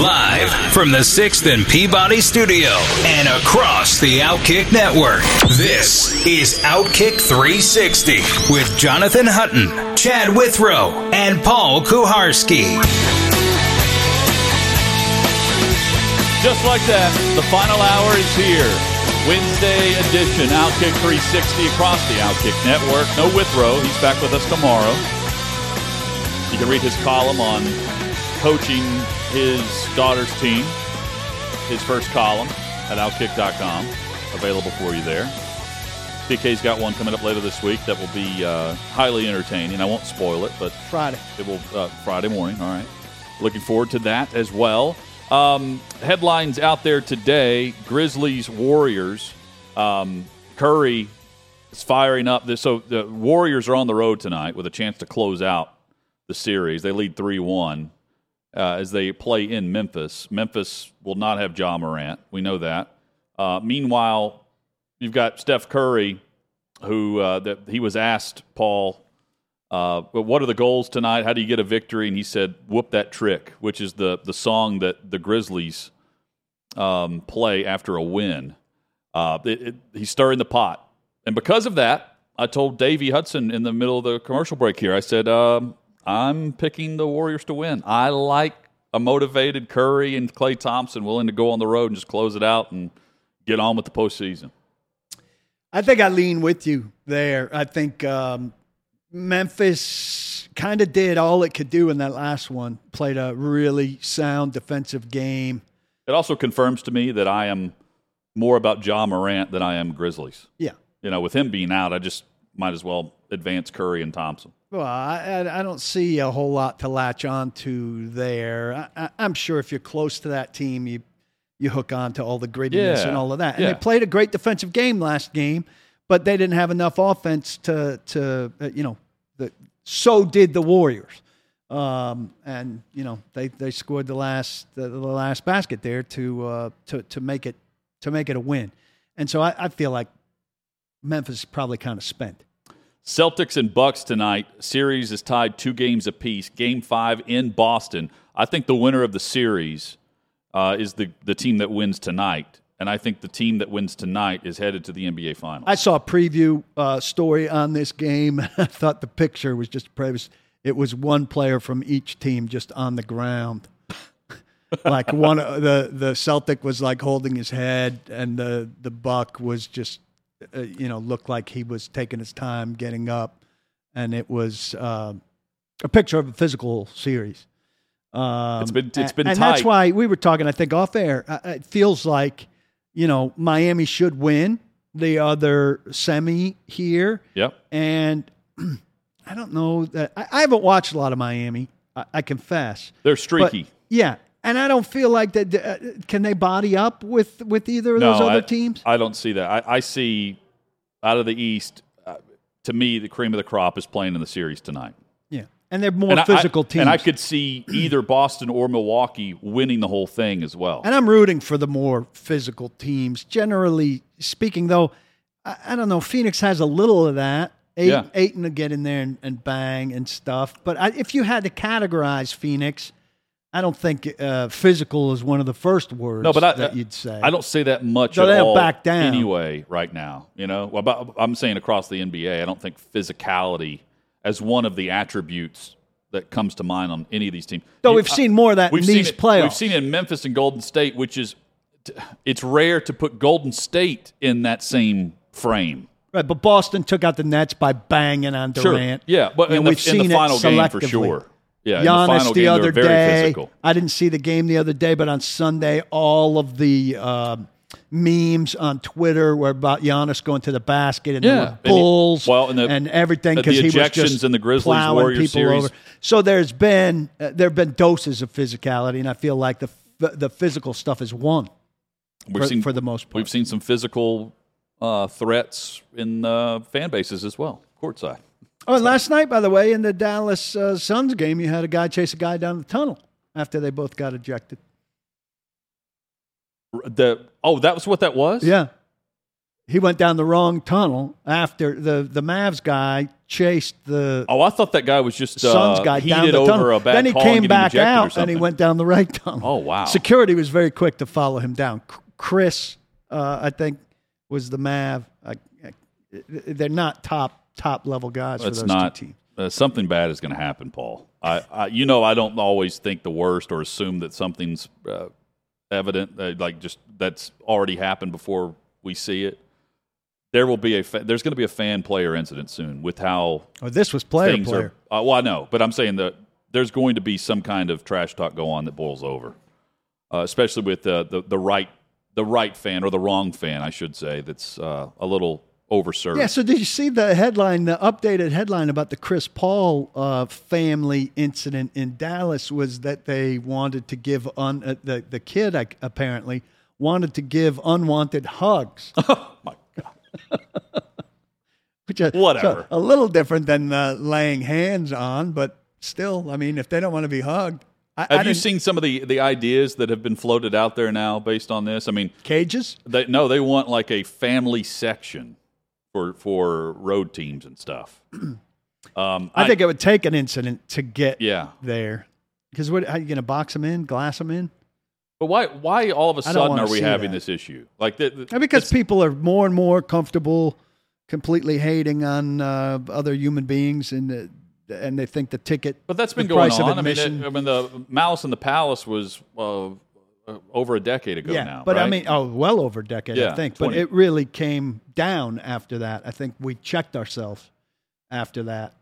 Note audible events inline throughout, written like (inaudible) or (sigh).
Live from the 6th and Peabody Studio and across the Outkick Network, this is Outkick 360 with Jonathan Hutton, Chad Withrow, and Paul Kuharsky. Just like that, the final hour is here. Wednesday edition, Outkick 360 across the Outkick Network. No Withrow, he's back with us tomorrow. You can read his column on coaching his daughter's team, his first column at Outkick.com. Available for you there. PK's got one coming up later this week that will be uh, highly entertaining. I won't spoil it, but Friday. It will uh, Friday morning. All right. Looking forward to that as well. Um, headlines out there today: Grizzlies, Warriors. Um, Curry is firing up. This, so the Warriors are on the road tonight with a chance to close out the series. They lead three one uh, as they play in Memphis. Memphis will not have Ja Morant. We know that. Uh, meanwhile, you've got Steph Curry, who uh, that he was asked, Paul, uh, but what are the goals tonight? How do you get a victory? And he said, "Whoop that trick," which is the the song that the Grizzlies um, play after a win. Uh, it, it, he's stirring the pot, and because of that, I told Davey Hudson in the middle of the commercial break here. I said, um, "I'm picking the Warriors to win. I like a motivated Curry and Klay Thompson willing to go on the road and just close it out and get on with the postseason." I think I lean with you there. I think um, Memphis kind of did all it could do in that last one. Played a really sound defensive game. It also confirms to me that I am more about Ja Morant than I am Grizzlies. Yeah. You know, with him being out, I just might as well advance Curry and Thompson. Well, I, I don't see a whole lot to latch on to there. I, am sure if you're close to that team, you you hook on to all the grittiness Yeah. and all of that. And Yeah. they played a great defensive game last game, but they didn't have enough offense to to uh, you know. The, so did the Warriors, um, and you know they, they scored the last the, the last basket there to uh, to to make it to make it a win. And so I, I feel like Memphis is probably kind of spent. Celtics and Bucks tonight. Series is tied two games apiece. Game five in Boston. I think the winner of the series uh, is the, the team that wins tonight. And I think the team that wins tonight is headed to the NBA Finals. I saw a preview uh, story on this game. (laughs) I thought the picture was just previous. It was one player from each team just on the ground. (laughs) like one, the the Celtic was like holding his head, and the the Buck was just, uh, you know, looked like he was taking his time getting up, and it was uh, a picture of a physical series. Um, It's been- it's been and that's why we were talking. I think off air. Uh, It feels like you know Miami should win the other semi here, yep. and (clears throat) I don't know that I, I haven't watched a lot of Miami. I, I confess. They're But, streaky. yeah, and I don't feel like that. Uh, can they body up with with either of those other I, teams? I don't see that. I, I see out of the East, uh, to me, the cream of the crop is playing in the series tonight. yeah, and they're more And physical I, teams. And I could see either Boston or Milwaukee winning the whole thing as well. And I'm rooting for the more physical teams. Generally speaking, though, I, I don't know. Phoenix has a little of that. Eight, Yeah. Ayton to get in there and, and bang and stuff. But I, if you had to categorize Phoenix, I don't think uh, physical is one of the first words No, but I, that you'd say. I don't say that much So at all back down. anyway right now. You know, Well, but I'm saying across the NBA, I don't think physicality as one of the attributes that comes to mind on any of these teams. Though we've seen more of that we've in seen these it- playoffs. We've seen it in Memphis and Golden State, which is it's rare to put Golden State in that same frame. Right, but Boston took out the Nets by banging on Durant. Yeah, but And in the, we've in the seen final game for sure. Yeah, Giannis the the other very day. physical. I didn't see the game the other day, but on Sunday, all of the um memes on Twitter were about Giannis going to the basket and Yeah. there And he- bulls well, and the- everything because he was ejections just in the Grizzlies plowing Warriors people series. over. So there's been uh, there have been doses of physicality, and I feel like the the physical stuff is won We've for, seen for the most part. we've seen some physical uh, threats in uh, fan bases as well, courtside. Oh, and last night, by the way, in the Dallas uh, Suns game, you had a guy chase a guy down the tunnel after they both got ejected. The oh, that was what that was. Yeah. He went down the wrong tunnel after the, the Mavs guy chased the Oh, I thought that guy was just uh, Suns guy down the over tunnel. a bad then he came back out and he went down the right tunnel. Oh, wow. Security was very quick to follow him down. Chris, uh, I think, was the Mav. Uh, they're not top top level guys That's for those not two teams. uh, something bad is going to happen, Paul. I, I, you know, I don't always think the worst or assume that something's uh, evident, uh, like just that's already happened before we see it. There will be a fa- there's going to be a fan player incident soon with how Oh, this was player player. are. Uh, well, I know, but I'm saying that there's going to be some kind of trash talk go on that boils over, uh, especially with uh, the the right the right fan or the wrong fan, I should say, that's uh, a little overserved. Yeah. So did you see the headline, the updated headline about the Chris Paul uh, family incident in Dallas was that they wanted to give un, uh, the the kid like, apparently wanted to give unwanted hugs, (laughs) Oh my God. (laughs) which is Whatever. a little different than uh, laying hands on, but still, I mean, if they don't want to be hugged, I, I Have you seen some of the, the ideas that have been floated out there now based on this? I mean, cages? they, no, they want like a family section for for road teams and stuff. (clears throat) Um, I, think it would take an incident to get yeah, there. Because what? How are you going to box them in, glass them in? but why why all of a sudden are we having that. this issue? Like the, the- Because people are more and more comfortable completely hating on uh, other human beings, and uh, and they think the ticket. but that's been going on. I mean, it, I mean, the Malice in the Palace was uh, over a decade ago yeah, now. but I mean, oh, well over a decade, Yeah, I think. 20. But it really came down after that. I think we checked ourselves after that.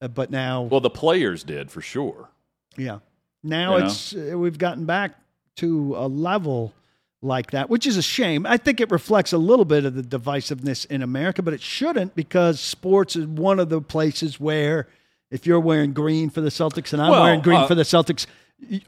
Uh, but now, well, the players did for sure. yeah, now You it's uh, we've gotten back to a level like that, which is a shame. I think it reflects a little bit of the divisiveness in America, but it shouldn't because sports is one of the places where if you're wearing green for the Celtics and I'm Well, wearing green uh, for the Celtics,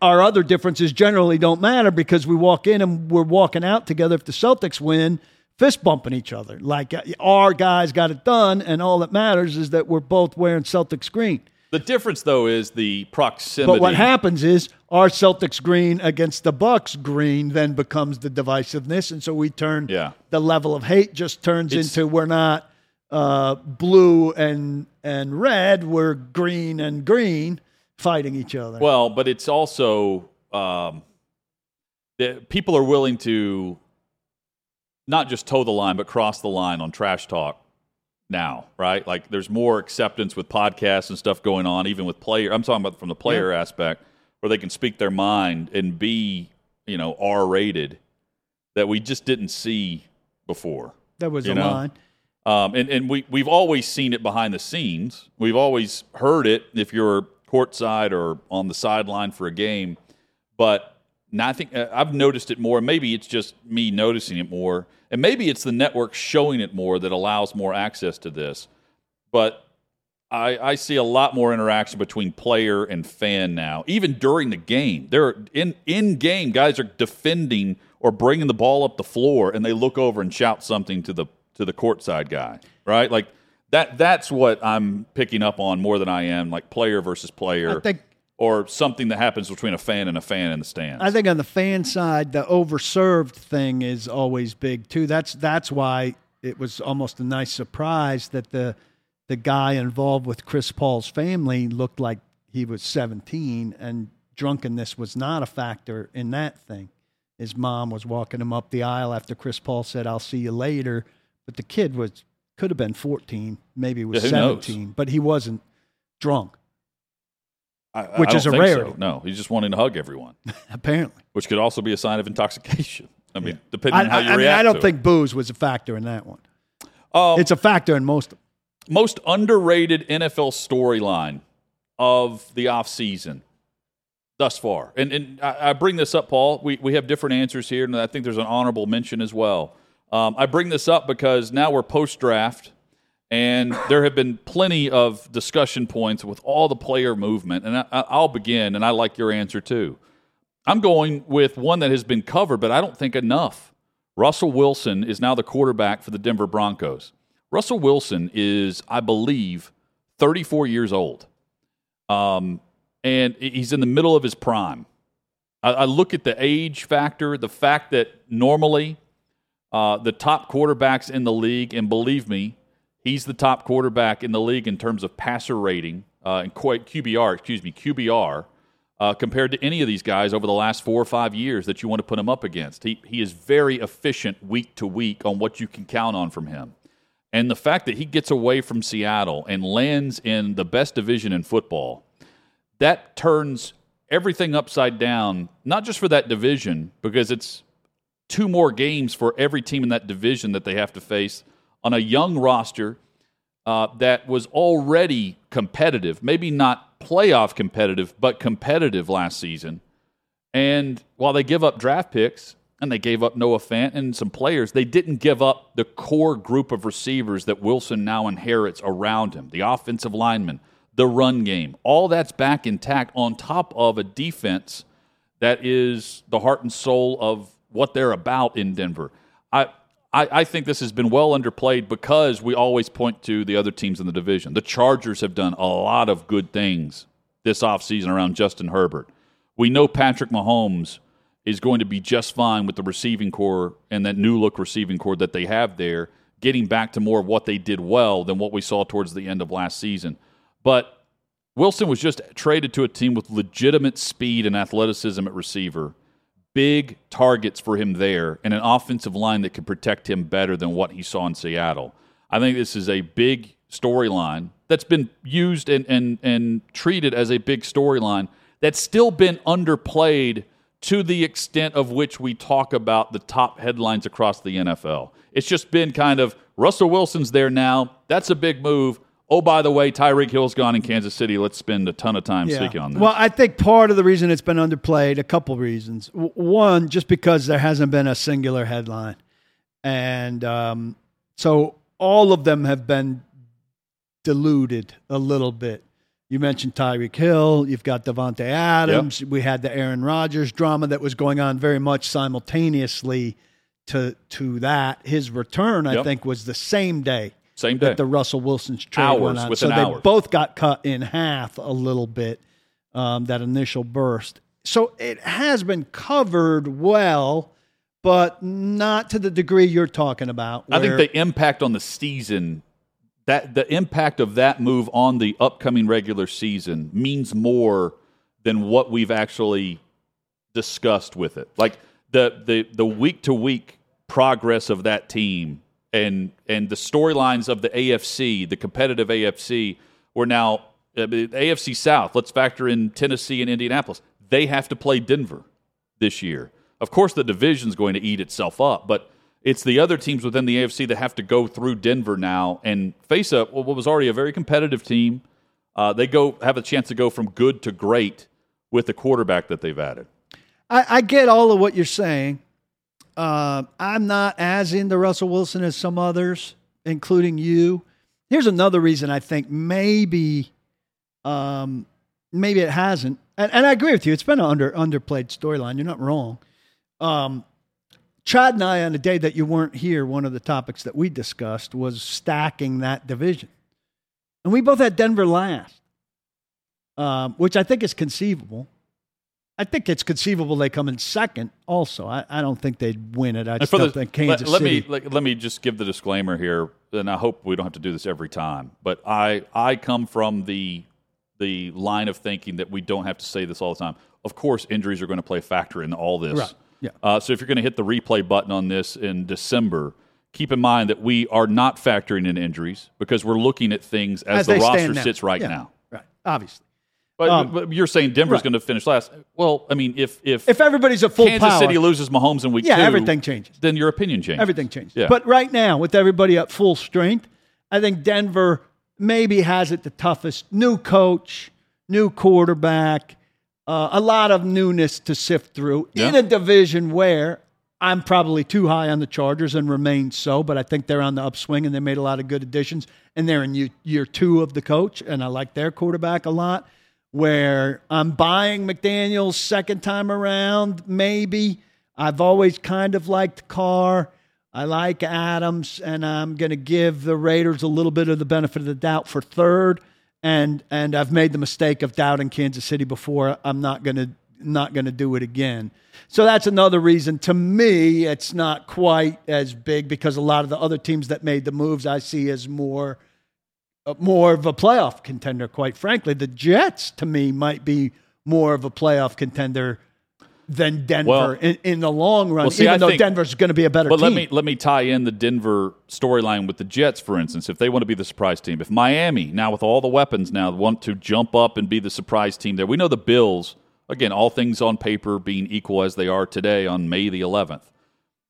our other differences generally don't matter because we walk in and we're walking out together if the Celtics win, fist bumping each other. Like uh, our guys got it done, and all that matters is that we're both wearing Celtics green. The difference, though, is the proximity. But what happens is our Celtics green against the Bucks green then becomes the divisiveness, and so we turn Yeah. the level of hate just turns It's- into we're not uh, blue and and red, we're green and green fighting each other. Well, but it's also um, that people are willing to not just toe the line, but cross the line on trash talk now, right? Like there's more acceptance with podcasts and stuff going on, even with player. I'm talking about from the player aspect, where they can speak their mind and be, you know, R rated that we just didn't see before. that was a know, line. Um, and and we, we've always seen it behind the scenes. We've always heard it if you're courtside or on the sideline for a game. But now I think uh, I've noticed it more. Maybe it's just me noticing it more. And maybe it's the network showing it more that allows more access to this. But I, I see a lot more interaction between player and fan now, even during the game. They're in in game. Guys are defending or bringing the ball up the floor, and they look over and shout something to the to the courtside guy, right? Like that. That's what I'm picking up on more than I am like player versus player, I think or something that happens between a fan and a fan in the stands. I think on the fan side, the overserved thing is always big too. That's that's why it was almost a nice surprise that the the guy involved with Chris Paul's family looked like he was 17 and drunkenness was not a factor in that thing. His mom was walking him up the aisle after Chris Paul said, "I'll see you later," but the kid was could have been 14, maybe was Yeah, who knows? 17, but he wasn't drunk I- I which is a think so. No, he's just wanting to hug everyone, (laughs) apparently. which could also be a sign of intoxication. I mean, depending I, on how you I mean, react. I don't think booze was a factor in that one. it. Um, It's a factor in most of them. most underrated NFL storyline of the offseason thus far. And, and I, I bring this up, Paul. We, we have different answers here, and I think there's an honorable mention as well. Um, I bring this up because now we're post draft, and there have been plenty of discussion points with all the player movement. And I, I- I'll begin, and I like your answer too. I'm going with one that has been covered, but I don't think enough. Russell Wilson is now the quarterback for the Denver Broncos. Russell Wilson is, I believe, 34 years old. Um, and he's in the middle of his prime. I, I look at the age factor, the fact that normally uh, the top quarterbacks in the league, and believe me, he's the top quarterback in the league in terms of passer rating uh, and QBR, excuse me, QBR uh, compared to any of these guys over the last four or five years that you want to put him up against. He, he is very efficient week to week on what you can count on from him. And the fact that he gets away from Seattle and lands in the best division in football, that turns everything upside down, not just for that division, because it's two more games for every team in that division that they have to face on a young roster uh, that was already competitive, maybe not playoff competitive, but competitive last season. And while they give up draft picks and they gave up Noah Fant and some players, they didn't give up the core group of receivers that Wilson now inherits around him the offensive linemen, the run game. All that's back intact on top of a defense that is the heart and soul of what they're about in Denver. I, I, I, think this has been well underplayed because we always point to the other teams in the division. The Chargers have done a lot of good things this offseason around Justin Herbert. We know Patrick Mahomes is going to be just fine with the receiving corps and that new look receiving corps that they have there, getting back to more of what they did well than what we saw towards the end of last season. But Wilson was just traded to a team with legitimate speed and athleticism at receiver big targets for him there and an offensive line that could protect him better than what he saw in Seattle. I think this is a big storyline that's been used and, and, and treated as a big storyline that's still been underplayed to the extent of which we talk about the top headlines across the NFL. It's just been kind of Russell Wilson's there now. That's a big move oh, by the way, Tyreek Hill's gone in Kansas City. Let's spend a ton of time yeah. speaking on this. Well, I think part of the reason it's been underplayed, a couple reasons. One, just because there hasn't been a singular headline. And um, so all of them have been diluted a little bit. You mentioned Tyreek Hill. You've got Davante Adams. Yep. We had the Aaron Rodgers drama that was going on very much simultaneously to to that. His return, I yep. think, was the same day same day. the Russell Wilson's trade hours, went on. So they both got cut in half a little bit, um, that initial burst. So it has been covered well, but not to the degree you're talking about. I think the impact on the season that the impact of that move on the upcoming regular season means more than what we've actually discussed with it. Like the the the week to week progress of that team and and the storylines of the AFC, the competitive AFC, were now uh, AFC South. Let's factor in Tennessee and Indianapolis. They have to play Denver this year. Of course, the division's going to eat itself up, but it's the other teams within the AFC that have to go through Denver now and face up what was already a very competitive team. Uh, they go have a chance to go from good to great with the quarterback that they've added. I, I get all of what you're saying. Uh, I'm not as into Russell Wilson as some others, including you. Here's another reason I think maybe, um, maybe it hasn't. And, and I agree with you. It's been an under underplayed storyline. You're not wrong. Um, Chad and I, on the day that you weren't here, one of the topics that we discussed was stacking that division, and we both had Denver last, um, which I think is conceivable. I think it's conceivable they come in second. Also, I, I don't think they'd win it. I still the, think Kansas let, let City. Me, let, let me just give the disclaimer here, and I hope we don't have to do this every time. But I I come from the the line of thinking that we don't have to say this all the time. Of course, injuries are going to play a factor in all this. Right. Yeah. Uh, so if you're going to hit the replay button on this in December, keep in mind that we are not factoring in injuries because we're looking at things as, as the roster sits right yeah. now. Right. Obviously. But, um, but, you're saying Denver's right. going to finish last. Well, I mean, if if if everybody's a full Kansas power, City loses Mahomes in week yeah, two, everything changes. Then your opinion changes. Everything changes. Yeah. But right now, with everybody at full strength, I think Denver maybe has it the toughest. New coach, new quarterback, uh, a lot of newness to sift through yeah. in a division where I'm probably too high on the Chargers and remain so, but I think they're on the upswing and they made a lot of good additions. And they're in year, year two of the coach, and I like their quarterback a lot where I'm buying McDaniels second time around, maybe. I've always kind of liked Carr. I like Adams, and I'm going to give the Raiders a little bit of the benefit of the doubt for third. And and I've made the mistake of doubting Kansas City before. I'm not going to not going to do it again. So that's another reason. To me, it's not quite as big because a lot of the other teams that made the moves I see as more Uh, more of a playoff contender. Quite frankly, the Jets to me might be more of a playoff contender than Denver Well- in, in the long run. Well, see, even I though think- Denver's going to be a better But team. let me let me tie in the Denver storyline with the Jets, for instance. If they want to be the surprise team, if Miami now with all the weapons now want to jump up and be the surprise team, there we know the Bills. Again, all things on paper being equal as they are today on May the 11th,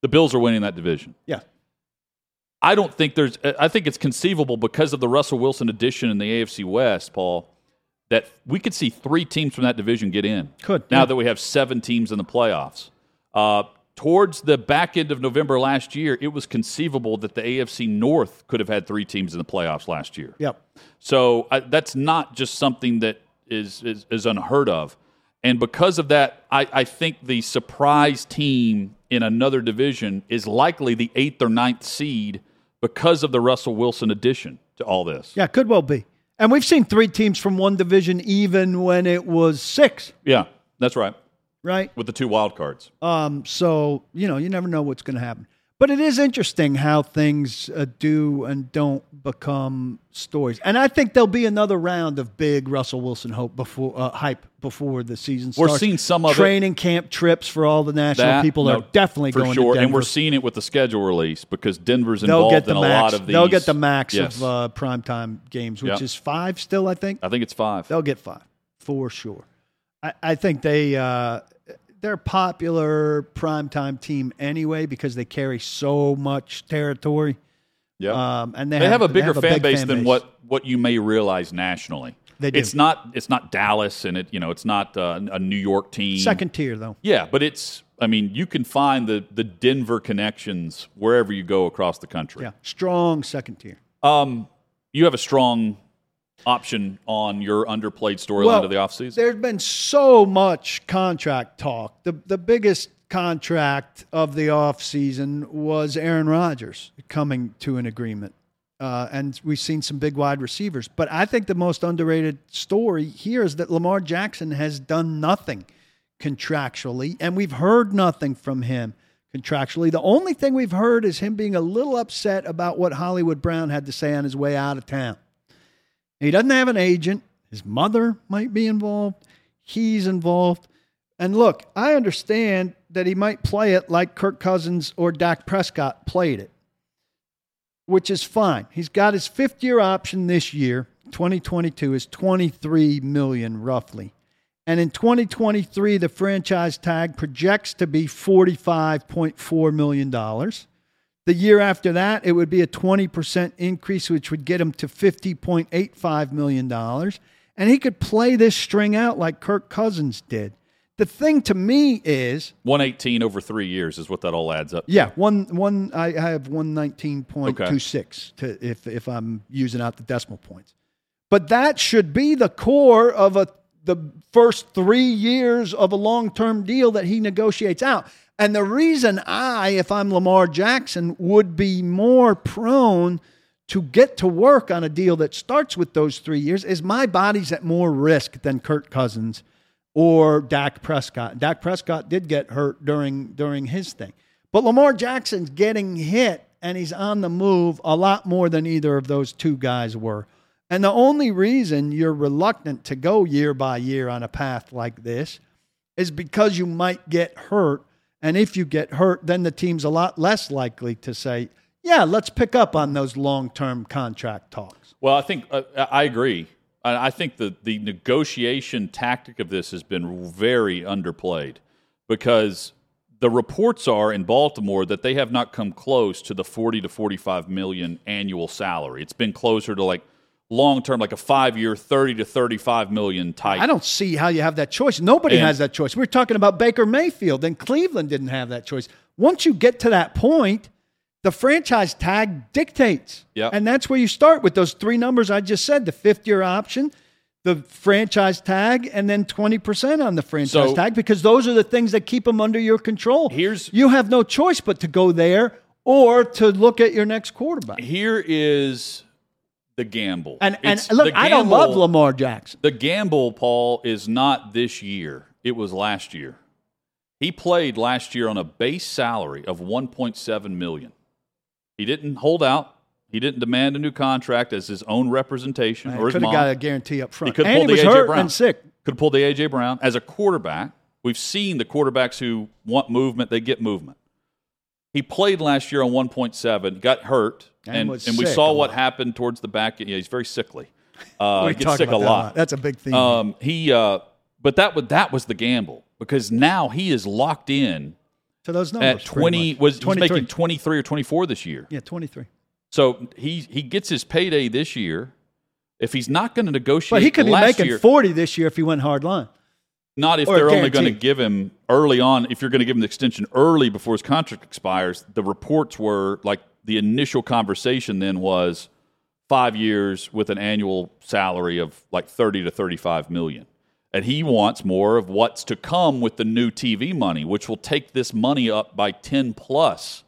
the Bills are winning that division. yeah, I don't think there's. I think it's conceivable because of the Russell Wilson addition in the AFC West, Paul, that we could see three teams from that division get in. Could, now yeah. that we have seven teams in the playoffs. Uh, towards the back end of November last year, it was conceivable that the AFC North could have had three teams in the playoffs last year. yep. So I, that's not just something that is, is is unheard of. And because of that, I, I think the surprise team in another division is likely the eighth or ninth seed because of the Russell Wilson addition to all this. Yeah, could well be. And we've seen three teams from one division even when it was six, Yeah, that's right. right? With the two wild cards. Um, so you know, you never know what's going to happen. But it is interesting how things uh, do and don't become stories. And I think there'll be another round of big Russell Wilson hope before uh, hype before the season starts. We're seeing some of it. training camp trips for all the national That people no, are definitely for going sure, to and we're seeing it with the schedule release because Denver's They'll involved get the in a max. lot of these. They'll get the max Yes. of uh, primetime games, which Yep. is five still, I think. I think it's five. They'll get five for sure. I, I think they uh, they're a popular primetime team anyway because they carry so much territory. Yeah. Um, and they, they have a bigger have fan big base fan than base. what what you may realize nationally. They do. It's not it's not Dallas and it you know it's not uh, a New York team. second tier though. Yeah, but it's I mean you can find the the Denver connections wherever you go across the country. Yeah, strong second tier. Um, you have a strong option on your underplayed storyline of the offseason. There's been so much contract talk. The the biggest contract of the offseason was Aaron Rodgers coming to an agreement. Uh, and we've seen some big wide receivers. But I think the most underrated story here is that Lamar Jackson has done nothing contractually, and we've heard nothing from him contractually. The only thing we've heard is him being a little upset about what Hollywood Brown had to say on his way out of town. He doesn't have an agent. His mother might be involved. He's involved. And look, I understand that he might play it like Kirk Cousins or Dak Prescott played it, which is fine. He's got his fifth year option this year. 2022 is 23 million roughly. And in 2023, the franchise tag projects to be $45.4 million. The year after that, it would be a 20% increase, which would get him to $50.85 million. And he could play this string out like Kirk Cousins did. The thing to me is, 118 over three years is what that all adds up. to. yeah, one one I I have one nineteen point two six to if if I'm using out the decimal points, but that should be the core of a the first three years of a long term deal that he negotiates out. And the reason I, if I'm Lamar Jackson, would be more prone to get to work on a deal that starts with those three years is my body's at more risk than Kirk Cousins or Dak Prescott. Dak Prescott did get hurt during during his thing. But Lamar Jackson's getting hit and he's on the move a lot more than either of those two guys were. And the only reason you're reluctant to go year by year on a path like this is because you might get hurt. And if you get hurt, then the team's a lot less likely to say, yeah, let's pick up on those long term contract talks. Well, I think uh, I agree. I think the the negotiation tactic of this has been very underplayed because the reports are in Baltimore that they have not come close to the 40 to 45 million annual salary. It's been closer to like long term, like a five year, 30 to 35 million type. I don't see how you have that choice. Nobody And- has that choice. We're talking about Baker Mayfield, and Cleveland didn't have that choice. Once you get to that point, the franchise tag dictates. Yep. And that's where you start with those three numbers I just said the fifth year option, the franchise tag and then 20% on the franchise So- tag because those are the things that keep them under your control. Here's- you have no choice but to go there or to look at your next quarterback. Here is the gamble. And and It's- look, the I don't love Lamar Jackson. The gamble, Paul, is not this year. It was last year. He played last year on a base salary of 1.7 million. He didn't hold out. He didn't demand a new contract as his own representation or his Could have got a guarantee up front. He could and pulled he the AJ Brown. and sick. Could have pulled the AJ Brown as a quarterback. We've seen the quarterbacks who want movement, they get movement. He played last year on 1.7, got hurt, And and, and we saw what lot. happened towards the back. Yeah, he's very sickly. (laughs) Uh, We he gets sick a that a lot. lot. That's a big thing. Um, he, uh, but that was that was the gamble because now he is locked in to those numbers. at twenty. Was he's 23. making twenty three or twenty four this year? Yeah, 23. So he he gets his payday this year. If he's not going to negotiate, But he could be making year, 40 this year if he went hard line. Not if or they're only going to give him early on. If you're going to give him the extension early before his contract expires, the reports were like the initial conversation then was five years with an annual salary of like 30 to 35 million. And he wants more of what's to come with the new TV money, which will take this money up by 10 plus,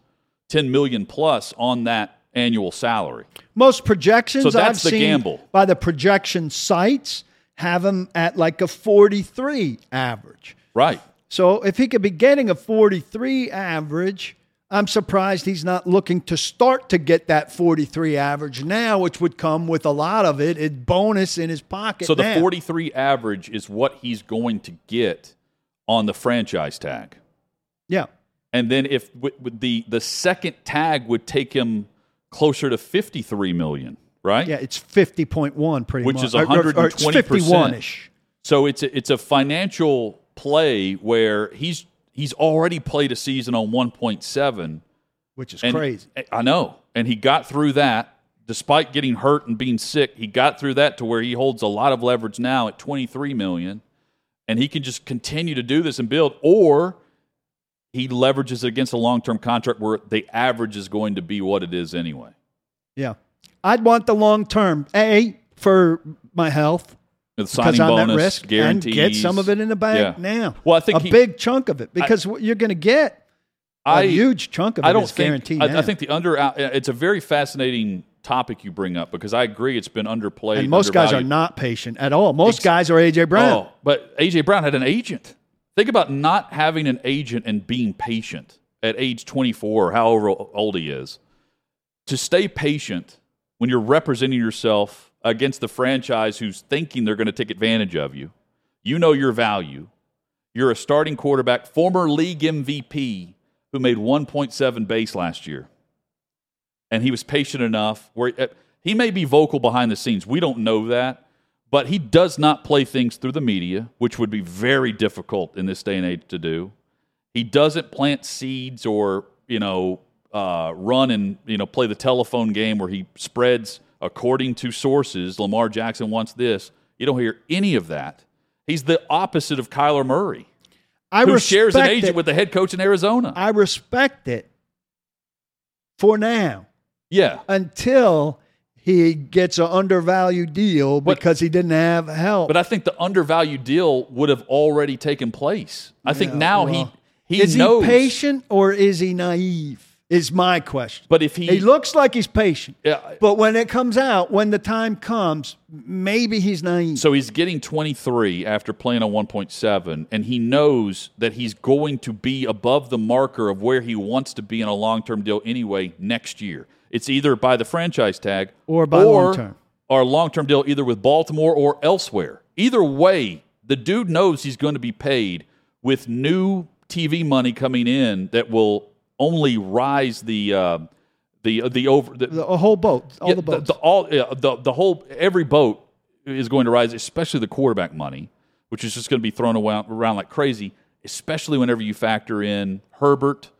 10 million plus on that annual salary. Most projections So that's I've the seen gamble. by the projection sites have him at like a 43 average. Right. So if he could be getting a 43 average, I'm surprised he's not looking to start to get that 43 average now, which would come with a lot of it, it bonus in his pocket. So the now. 43 average is what he's going to get on the franchise tag. yeah, And then if with, with the the second tag would take him closer to 53 million, right? yeah, it's 50.1 pretty Which much, is or- or it's 120%. 51 ish. So it's a, it's a financial play where he's he's already played a season on 1.7 Which is and crazy. I know. And he got through that despite getting hurt and being sick. He got through that to where he holds a lot of leverage now at 23 million and he can just continue to do this and build or he leverages it against a long-term contract where the average is going to be what it is anyway. Yeah. I'd want the long term. A, for my health, The because signing I'm bonus, at risk, guarantees. and get some of it in the bank Yeah. now. Well, I think a he- big chunk of it because what you're going to get a I- huge chunk of it I don't is think. guaranteed. I. I think the under. uh, It's a very fascinating topic you bring up because I agree it's been underplayed. and most guys are not patient at all. Most Ex- guys are AJ Brown. Oh, but AJ Brown had an agent. Think about not having an agent and being patient at age 24 or however old he is. To stay patient when you're representing yourself against the franchise who's thinking they're going to take advantage of you. You know your value. You're a starting quarterback, former league MVP who made 1.7 base last year. And he was patient enough where uh, he may be vocal behind the scenes. We don't know that but he does not play things through the media, which would be very difficult in this day and age to do. He doesn't plant seeds or you know uh, run and you know play the telephone game where he spreads according to sources. Lamar Jackson wants this. You don't hear any of that. He's the opposite of Kyler Murray, I who shares an agent it. with the head coach in Arizona. I respect it for now yeah, until he gets an undervalued deal But- because he didn't have help. but I think the undervalued deal would have already taken place. I think now well, he he is knows. he patient or is he naive? Is my question. But if he, He looks like he's patient. Yeah. But when it comes out, when the time comes, maybe he's naive. So he's getting 23 after playing on 1.7, and he knows that he's going to be above the marker of where he wants to be in a long term deal anyway next year. It's either by the franchise tag Or by long-term. or a long term deal either with Baltimore or elsewhere. Either way, the dude knows he's going to be paid with new TV money coming in that will only rise the uh, the the over the, the whole boat, all yeah, the boats. The, all, yeah, the, the whole, every boat is going to rise, especially the quarterback money, which is just going to be thrown around, around like crazy, especially whenever you factor in Herbert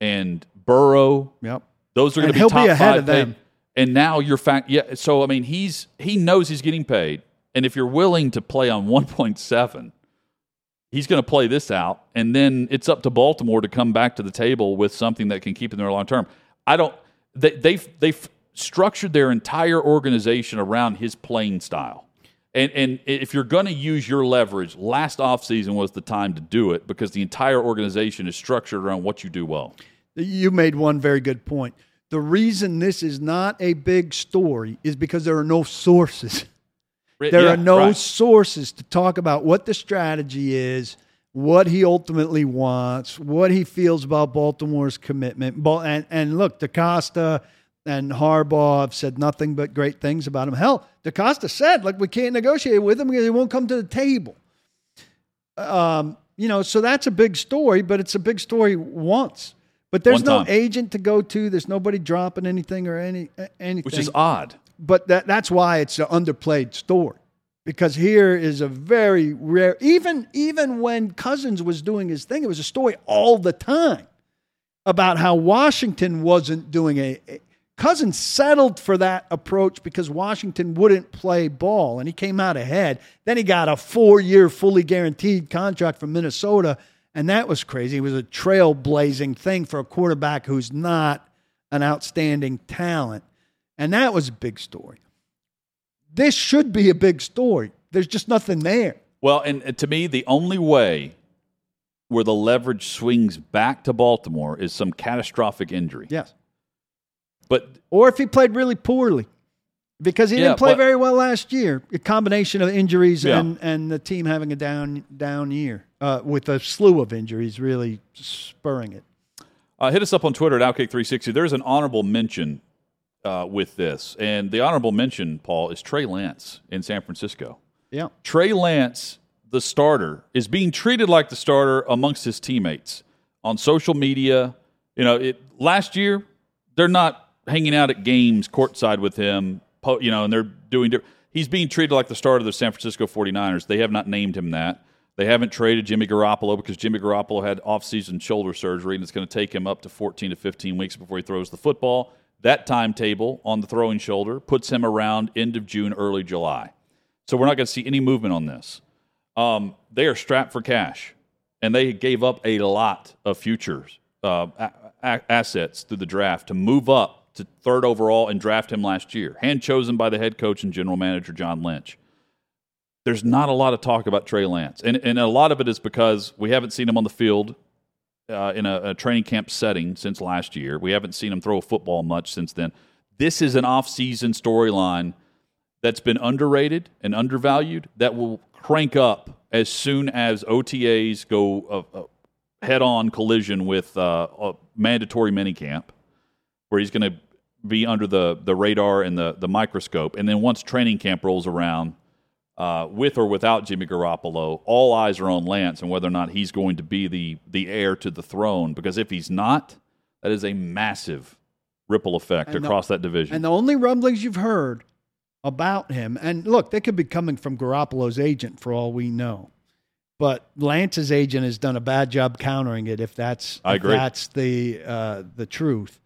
and Burrow. yep. Those are going And to be he'll be top ahead five of them. paid. And now you're fact, yeah. So I mean, he's he knows he's getting paid, and if you're willing to play on 1.7, he's going to play this out, and then it's up to Baltimore to come back to the table with something that can keep them there long term. I don't. They, they've they've structured their entire organization around his playing style, And, and if you're going to use your leverage, last offseason was the time to do it because the entire organization is structured around what you do well. You made one very good point. The reason this is not a big story is because there are no sources. (laughs) There Yeah, are no right. sources to talk about what the strategy is, what he ultimately wants, what he feels about Baltimore's commitment. And, and look, DeCosta and Harbaugh have said nothing but great things about him. Hell, DeCosta said, like, we can't negotiate with him because he won't come to the table. Um, you know, so that's a big story, but it's a big story once. But there's no agent to go to. There's nobody dropping anything or any anything Which is odd. But that, that's why it's an underplayed story. Because here is a very rare even even when cousins was doing his thing it was a story all the time about how washington wasn't doing a, a cousins settled for that approach because washington wouldn't play ball and he came out ahead. Then he got a four-year fully guaranteed contract from minnesota and that was crazy. It was a trailblazing thing for a quarterback who's not an outstanding talent and that was a big story. This should be a big story. There's just nothing there. Well, and, to me, the only way where the leverage swings back to Baltimore is some catastrophic injury. Yes. But Or if he played really poorly. Because he Yeah, didn't play but- very well last year. A combination of injuries Yeah. and, and the team having a down down year. Uh, with a slew of injuries really spurring it. Uh, hit us up on Twitter at Outkick360. There's an honorable mention uh, with this. And the honorable mention, Paul, is Trey Lance in San Francisco. Yeah. Trey Lance, the starter, is being treated like the starter amongst his teammates on social media. You know, it, last year, they're not hanging out at games courtside with him, you know, and they're doing different. He's being treated like the starter of the San Francisco 49ers. They have not named him that. They haven't traded Jimmy Garoppolo because Jimmy Garoppolo had offseason shoulder surgery, and it's going to take him up to 14 to 15 weeks before he throws the football. That timetable on the throwing shoulder puts him around end of June, early July. So we're not going to see any movement on this. Um, they are strapped for cash, and they gave up a lot of futures uh, a- a- assets through the draft to move up to third overall and draft him last year, hand chosen by the head coach and general manager John Lynch. There's not a lot of talk about Trey Lance, and and a lot of it is because we haven't seen him on the field uh, in a, a training camp setting since last year. We haven't seen him throw a football much since then. This is an off-season storyline that's been underrated and undervalued that will crank up as soon as OTAs go uh, uh, head-on collision with uh, a mandatory minicamp, where he's going to be under the, the radar and the, the microscope. And then once training camp rolls around, uh, with or without Jimmy Garoppolo, all eyes are on Lance and whether or not he's going to be the, the heir to the throne. Because if he's not, that is a massive ripple effect And the- across that division. And the only rumblings you've heard about him, and look, they could be coming from Garoppolo's agent for all we know. But Lance's agent has done a bad job countering it. If that's I agree. that's the uh, the truth.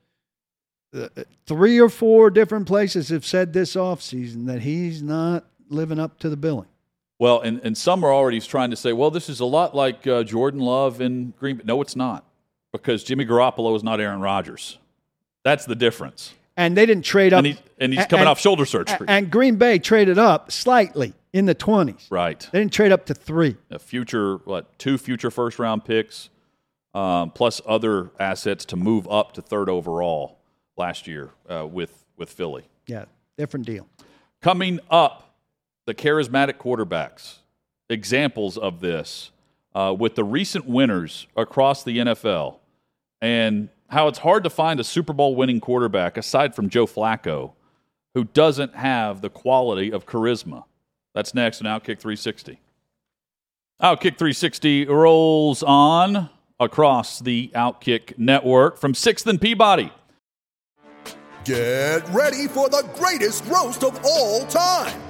Uh, three or four different places have said this offseason that he's not living up to the billing. Well, and, and some are already trying to say, well, this is a lot like uh, Jordan Love in Green Bay. No, it's not, because Jimmy Garoppolo is not Aaron Rodgers. That's the difference. And they didn't trade up. And, he, and he's coming and- off shoulder surgery. And Green Bay traded up slightly in the 20s. right. They didn't trade up to three. A future, what, two future first round picks, um, plus other assets to move up to third overall last year uh, with, with Philly. Yeah, different deal. Coming up, the charismatic quarterbacks, examples of this uh, with the recent winners across the NFL, and how it's hard to find a Super Bowl winning quarterback aside from Joe Flacco who doesn't have the quality of charisma. That's next in Outkick 360. Outkick 360 rolls on across the Outkick network from 6th and Peabody. Get ready for the greatest roast of all time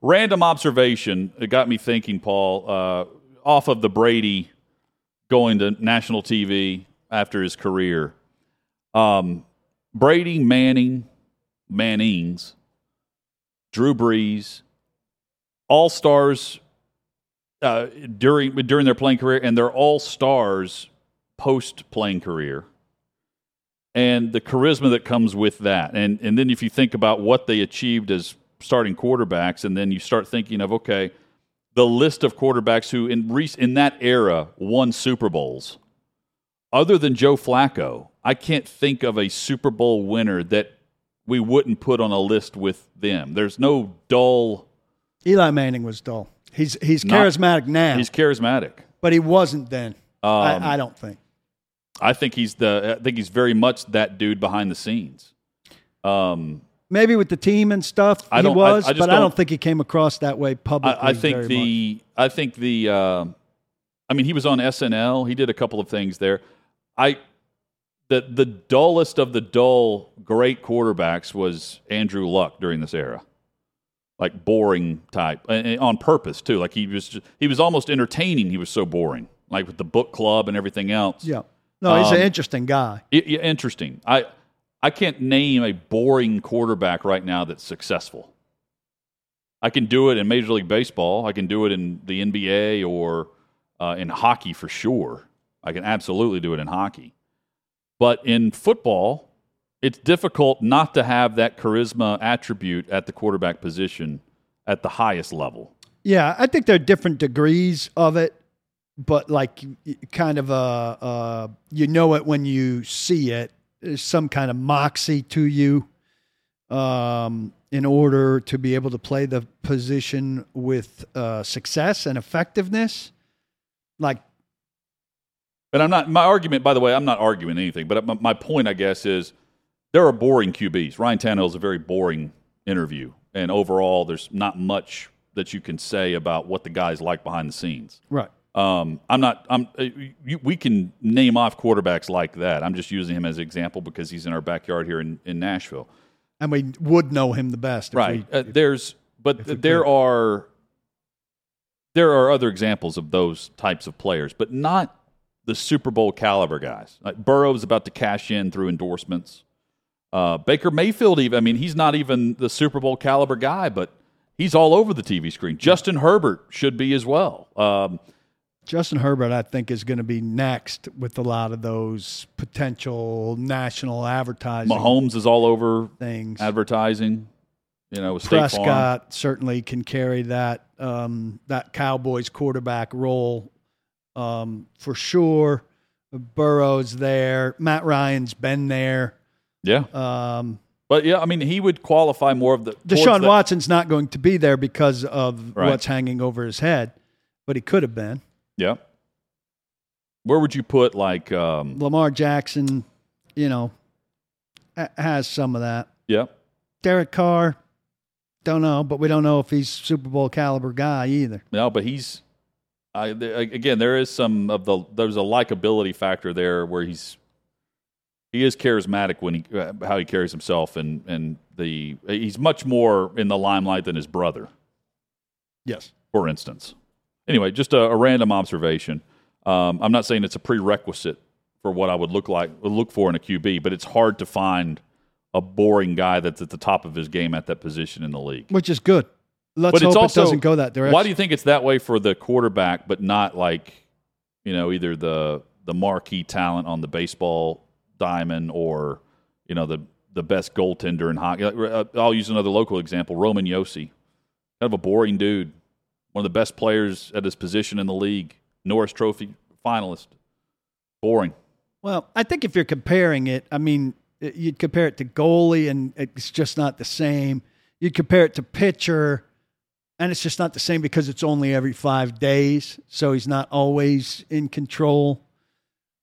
Random observation. It got me thinking, Paul. Uh, off of the Brady going to national TV after his career, um, Brady, Manning, Mannings, Drew Brees, all stars uh, during during their playing career, and they're all stars post playing career, and the charisma that comes with that, and and then if you think about what they achieved as starting quarterbacks, and then you start thinking of okay, the list of quarterbacks who in in that era won Super Bowls, other than Joe Flacco, I can't think of a Super Bowl winner that we wouldn't put on a list with them. There's no dull. Eli Manning was dull. He's he's Not- charismatic now, He's charismatic. but he wasn't then. Um, I, I don't think. I think he's the. I think he's very much that dude behind the scenes. Um, Maybe with the team and stuff, I he don't- I- was, I but I don't- think he came across that way publicly. I, think the. much. I think the. Uh, I mean, he was on SNL. He did a couple of things there. I. The the dullest of the dull great quarterbacks was Andrew Luck during this era, like boring type, and, on purpose too. Like he was just, he was almost entertaining. He was so boring, like with the book club and everything else. yeah. No, he's Um, an interesting guy. Interesting. I I can't name a boring quarterback right now that's successful. I can do it in Major League Baseball. I can do it in the NBA or uh, in hockey for sure. I can absolutely do it in hockey. But in football, it's difficult not to have that charisma attribute at the quarterback position at the highest level. Yeah, I think there are different degrees of it, but like kind of a, uh, you know it when you see it. Some kind of moxie to you, um, in order to be able to play the position with uh, success and effectiveness. Like, And I'm not, my argument, by the way, I'm not arguing anything, but my, my point, I guess, is there are boring QBs. Ryan Tannehill is a very boring interview. And overall, there's not much that you can say about what the guy's like behind the scenes. right? Um, I'm not, I'm, uh, you, we can name off quarterbacks like that. I'm just using him as an example because he's in our backyard here in, in Nashville. And we would know him the best, if right we- uh, there's but there could. are there are other examples of those types of players but not the super bowl caliber guys like burrow's about to cash in through endorsements uh, baker mayfield even i mean he's not even the super bowl caliber guy but he's all over the tv screen justin herbert should be as well um, Justin Herbert, I think, is going to be next with a lot of those potential national advertising mahomes is all over things. advertising you know with State Farm. Prescott certainly can carry that um, that Cowboys quarterback role um, for sure. Burrow's there. Matt Ryan's been there. yeah Um, but yeah i mean he would qualify more of the Deshaun Watson's not going to be there because of Right. what's hanging over his head, but he could have been. Yeah. Where would you put like um Lamar Jackson, you know, ha- has some of that. yeah. Derek Carr, don't know, but we don't know if he's Super Bowl caliber guy either. No, but he's I again there is some of the there's a likability factor there where he's he is charismatic when he uh, how he carries himself and and the he's much more in the limelight than his brother Yes. for instance. Anyway, just a, a random observation. Um, I'm not saying it's a prerequisite for what I would look like look for in a QB, but it's hard to find a boring guy that's at the top of his game at that position in the league. Which is good. Let's but hope it's also it doesn't go that direction. Why do you think it's that way for the quarterback, but not like you know either the the marquee talent on the baseball diamond or you know the the best goaltender in hockey? Uh, I'll use another local example: Roman Josi, kind of a boring dude, one of the best players at his position in the league, Norris Trophy finalist. Boring. Well, I think if you're comparing it, I mean, you'd compare it to goalie, and it's just not the same. You'd compare it to pitcher, and it's just not the same because it's only every five days, so he's not always in control.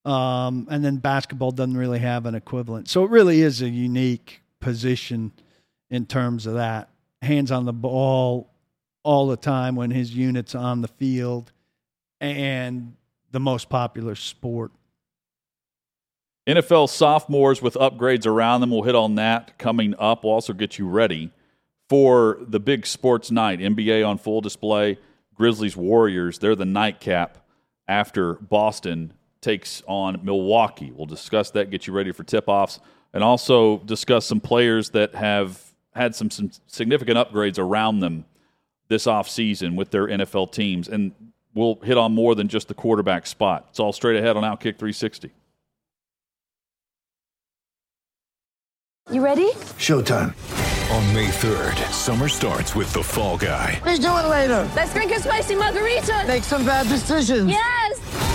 Um, and then basketball doesn't really have an equivalent, so it really is a unique position in terms of that. Hands on the ball all the time when his unit's on the field, and the most popular sport. NFL sophomores with upgrades around them. We'll hit on that coming up. We'll also get you ready for the big sports night. NBA on full display. Grizzlies Warriors. They're the nightcap after Boston takes on Milwaukee. We'll discuss that, get you ready for tip offs, and also discuss some players that have had some, some significant upgrades around them this offseason with their NFL teams. And we'll hit on more than just the quarterback spot. It's all straight ahead on Outkick 360. You ready? Showtime. On May 3rd, summer starts with The Fall Guy. Let's do it later. Let's drink a spicy margarita. Make some bad decisions. Yes.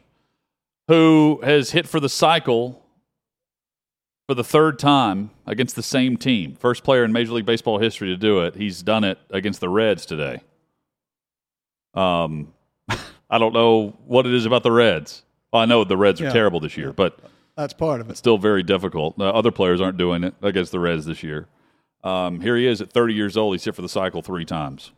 who has hit for the cycle for the third time against the same team. First player in Major League Baseball history to do it. He's done it against the Reds today. Um, (laughs) I don't know what it is about the Reds. Well, I know the Reds are Yeah. terrible this year, but That's part of it. still very difficult. Uh, other players aren't doing it against the Reds this year. Um, here he is at 30 years old. He's hit for the cycle three times.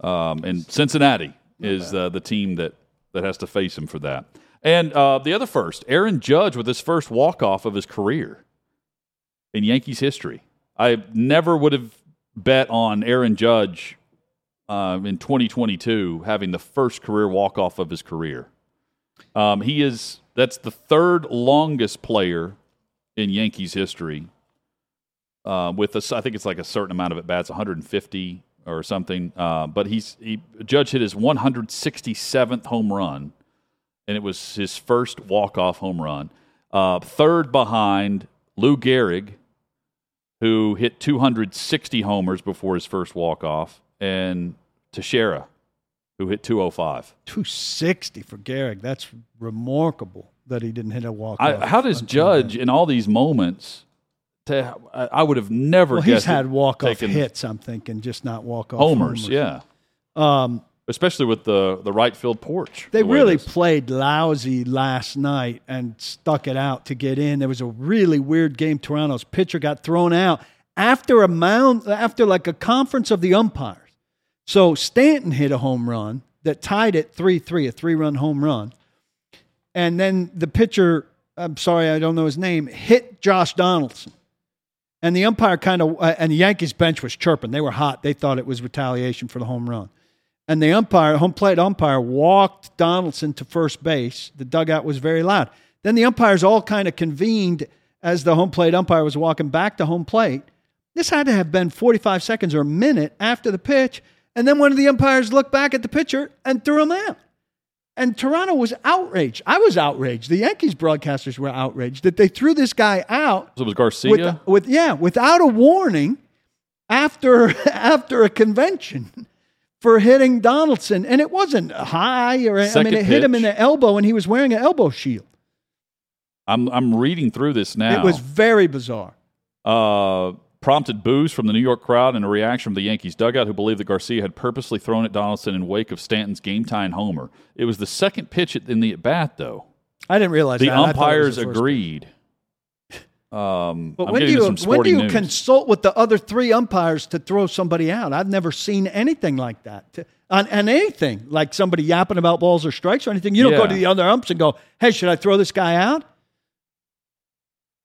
Um, and Cincinnati is uh, the team that, that has to face him for that. And uh, the other first, Aaron Judge with his first walk off of his career in Yankees history. I never would have bet on Aaron Judge um, in 2022 having the first career walk off of his career. Um, he is that's the third longest player in Yankees history. Uh, with a, I think it's like a certain amount of at bats, 150 or something. Uh, but he's he Judge hit his 167th home run, and it was his first walk off home run. Uh, third behind Lou Gehrig, who hit 260 homers before his first walk off, and Teixeira, who hit 205. 260 for Gehrig. That's remarkable that he didn't hit a walk off. how does Judge in all these moments? To, I would have never. Well, he's had walk off hits. I'm thinking, just not walk off homers, yeah. Um, Especially with the the right field porch. They the really played lousy last night and stuck it out to get in. There was a really weird game. Toronto's pitcher got thrown out after a mound, after like a conference of the umpires. So Stanton hit a home run that tied it 3 3, a three run home run. And then the pitcher, I'm sorry, I don't know his name, hit Josh Donaldson. And the umpire kind of, uh, and the Yankees bench was chirping. They were hot. They thought it was retaliation for the home run. And the umpire, home plate umpire, walked Donaldson to first base. The dugout was very loud. Then the umpires all kind of convened as the home plate umpire was walking back to home plate. This had to have been 45 seconds or a minute after the pitch. And then one of the umpires looked back at the pitcher and threw him out. And Toronto was outraged. I was outraged. The Yankees broadcasters were outraged that they threw this guy out So it was Garcia. with, with yeah, without a warning after (laughs) after a convention for hitting Donaldson, and it wasn't high or I mean it hit him in the elbow, and he was wearing an elbow shield. I'm I'm reading through this now. It was very bizarre. uh, prompted boos from the New York crowd and a reaction from the Yankees dugout, who believed that Garcia had purposely thrown at Donaldson in wake of Stanton's game tying homer. It was the second pitch in the at bat, though. I didn't realize The that. I thought it was umpires agreed. Um, But I'm when do you when do you news. consult with the other three umpires to throw somebody out? I've never seen anything like that. To- on, on anything like somebody yapping about balls or strikes or anything, you don't go to the other umps and go, "Hey, should I throw this guy out?"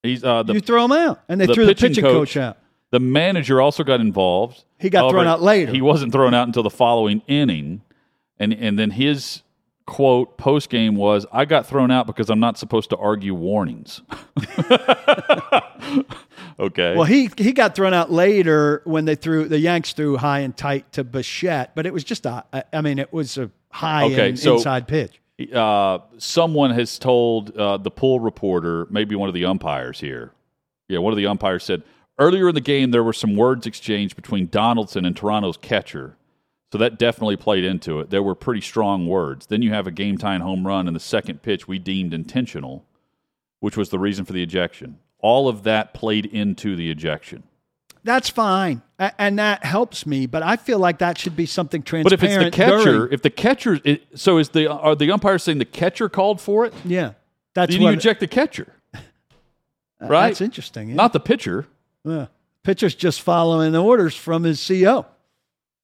He's uh, the you throw him out, and they the threw the pitching pitching coach- coach out. The manager also got involved. He got thrown out later. He wasn't thrown out until the following inning, and and then his quote post game was, "I got thrown out because I'm not supposed to argue warnings." (laughs) okay. Well, he he got thrown out later when they threw the Yanks threw high and tight to Bichette, but it was just a. I- mean, it was a high Okay, and so- inside pitch. uh, someone has told uh, the pool reporter, maybe one of the umpires here. Yeah, one of the umpires said earlier in the game there were some words exchanged between Donaldson and Toronto's catcher. So that definitely played into it. There were pretty strong words. Then you have a game time home run in the second pitch we deemed intentional, which was the reason for the ejection. All of that played into the ejection. that's fine, A- and that helps me. But I feel like that should be something transparent. But if it's the catcher, during- if the catcher, so is the are the umpires saying the catcher called for it? yeah, that's Then you eject the catcher, (laughs) uh, right? That's interesting. Yeah. not the pitcher. Yeah. Pitcher's just following the orders from his CO.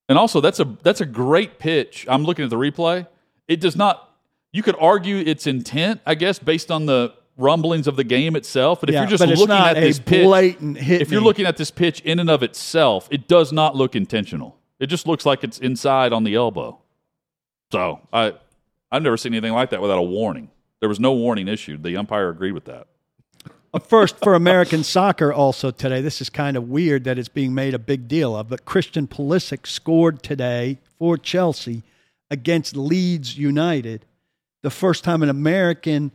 And also, that's a that's a great pitch. I'm looking at the replay. It does not. You could argue its intent, I guess, based on the rumblings of the game itself. But if Yeah, you're just looking at this pitch, if you're me. looking at this pitch in and of itself, it does not look intentional. It just looks like it's inside on the elbow. So I I've never seen anything like that without a warning. There was no warning issued. The umpire agreed with that. A first for American soccer also today. This is kind of weird that it's being made a big deal of, but Christian Pulisic scored today for Chelsea against Leeds United. The first time an American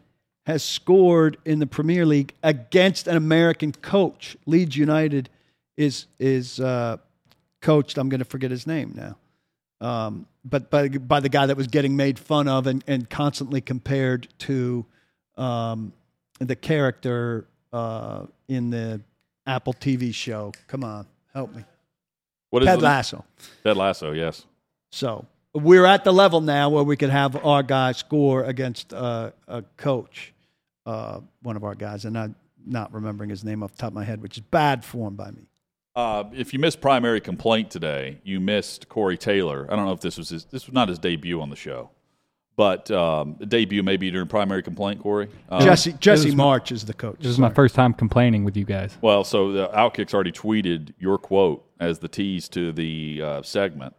has scored in the Premier League against an American coach. Leeds United is is uh, coached. I'm going to forget his name now. Um, but by, by the guy that was getting made fun of and, and constantly compared to um, the character uh, in the Apple TV show. Come on, help me. What is Ted it? Lasso. Ted Lasso, yes. So we're at the level now where we could have our guy score against uh, a coach, uh, one of our guys, and I'm not remembering his name off the top of my head, which is bad form by me. Uh, if you missed primary complaint today, you missed Corey Taylor. I don't know if this was his. This was not his debut on the show, but um, debut maybe during primary complaint. Corey. Um, Jesse Jesse was my- Marsch is the coach. This is my first time complaining with you guys. Well, so the Outkick's already tweeted your quote as the tease to the uh, segment.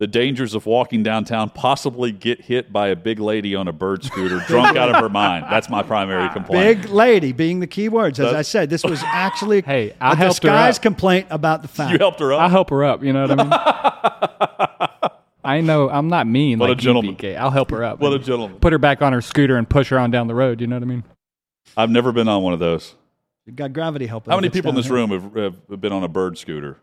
The dangers of walking downtown, possibly get hit by a big lady on a bird scooter, (laughs) drunk out of her mind. That's my primary complaint. Big lady being the key words. As That- I said, this was (laughs) actually Hey, I a helped her disguised complaint about the fact. You helped her up? I'll help her up. You know what I mean? (laughs) I know I'm not mean. What a like you, gentleman. BK. I'll help her up. What a gentleman. Put her back on her scooter and push her on down the road. You know what I mean? I've never been on one of those. You got gravity helping. How many people in this here. room have, have been on a bird scooter?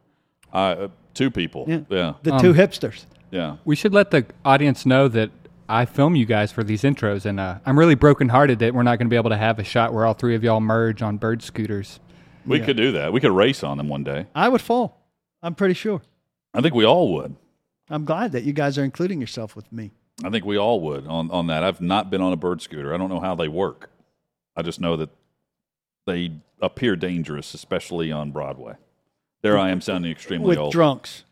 Uh, uh, two people. Yeah. Yeah. The two hipsters. Yeah. We should let the audience know that I film you guys for these intros, and uh, I'm really brokenhearted that we're not going to be able to have a shot where all three of y'all merge on bird scooters. We could do that. We could race on them one day. I would fall. I'm pretty sure. I think we all would. I'm glad that you guys are including yourself with me. I think we all would on, on that. I've not been on a bird scooter. I don't know how they work. I just know that they appear dangerous, especially on Broadway. There I am sounding extremely with old. drunks.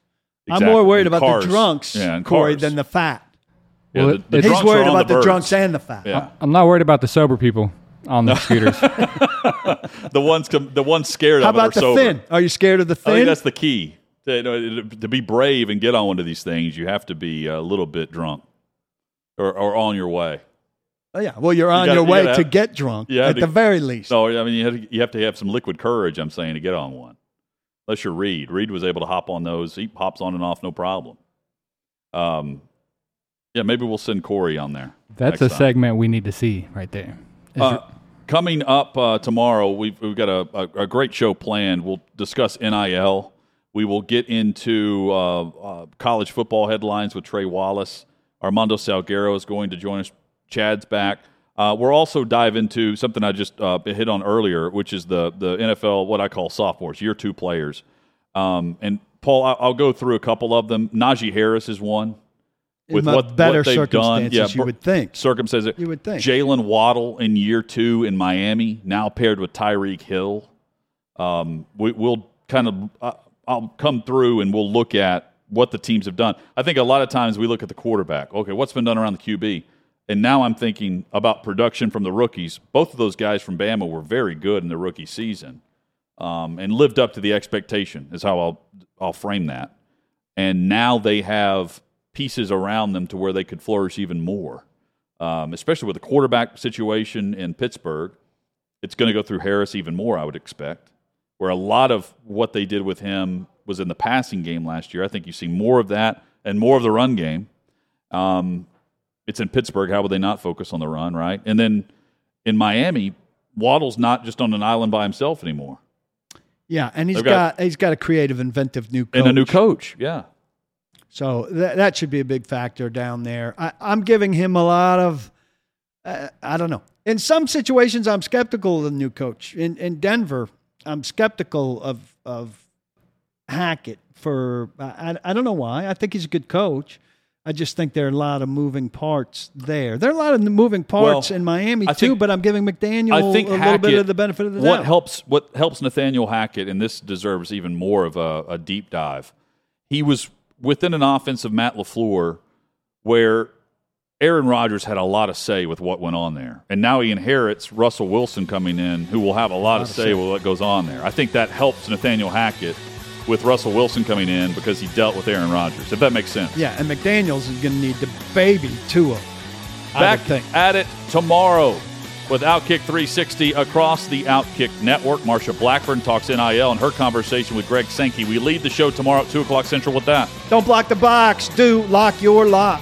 Exactly. I'm more worried And about cars. the drunks, Yeah, and Corey, cars. than the fat. Yeah, Well, the, the He's He's worried about the, birds. drunks and the fat. Yeah, I'm not worried about the sober people on the scooters. (laughs) the ones com- the ones scared How of it about are the sober. thin? Are you scared of the thin? I think thin? that's the key. To, you know, to be brave and get on one of these things, you have to be a little bit drunk or, or on your way. Oh, yeah. Well, you're on gotta- your you way gotta have- get drunk at to- the very least. So I mean, you have, to, you have to have some liquid courage. I'm saying to get on one. Unless you're Reed. Reed was able to hop on those. He hops on and off, no problem. Um, yeah, maybe we'll send Corey on there. That's a time. segment we need to see right there. Uh, coming up uh, tomorrow, we've, we've got a, a, a great show planned. We'll discuss NIL. We will get into uh, uh, college football headlines with Trey Wallace. Armando Salguero is going to join us. Chad's back. Uh, we'll also dive into something I just uh, hit on earlier, which is the the NFL, what I call sophomores, year two players. Um, and Paul, I- I'll go through a couple of them. Najee Harris is one. With what, better what they've done, yeah, you would think. circumstances. You would think. Jalen Waddle in year two in Miami, now paired with Tyreek Hill. Um, we, we'll kind of, uh, I'll come through and we'll look at what the teams have done. I think a lot of times we look at the quarterback. Okay, what's been done around the QB? And now I'm thinking about production from the rookies. Both of those guys from Bama were very good in the rookie season um, and lived up to the expectation, is how I'll, I'll frame that. And now they have pieces around them to where they could flourish even more, um, especially with the quarterback situation in Pittsburgh. It's going to go through Harris even more, I would expect, where a lot of what they did with him was in the passing game last year. I think you see more of that and more of the run game. Um, it's in Pittsburgh. How would they not focus on the run, right? And then in Miami, Waddle's not just on an island by himself anymore. Yeah, and he's got, got- he's got a creative, inventive new coach. And a new coach, yeah. So that that should be a big factor down there. I, I'm giving him a lot of, uh, I don't know. In some situations, I'm skeptical of the new coach. In in Denver, I'm skeptical of of Hackett for I, I don't know why. I think he's a good coach. I just think there are a lot of moving parts there. There are a lot of moving parts Well, in Miami I too, think- but I'm giving McDaniel I think a little bit of the benefit of the what doubt. helps what helps Nathaniel Hackett, and this deserves even more of a, a deep dive. He was within an offense of Matt LaFleur, where Aaron Rodgers had a lot of say with what went on there, and now he inherits Russell Wilson coming in, who will have a lot of say with what goes on there. I think that helps Nathaniel Hackett with Russell Wilson coming in because he dealt with Aaron Rodgers. If that makes sense. Yeah, and McDaniel's is going to need to baby Tua. Back at it tomorrow with Outkick 360 across the Outkick network. Marsha Blackburn talks NIL and her conversation with Greg Sankey. We lead the show tomorrow at 2 o'clock Central with that. Don't block the box. Do lock your lock.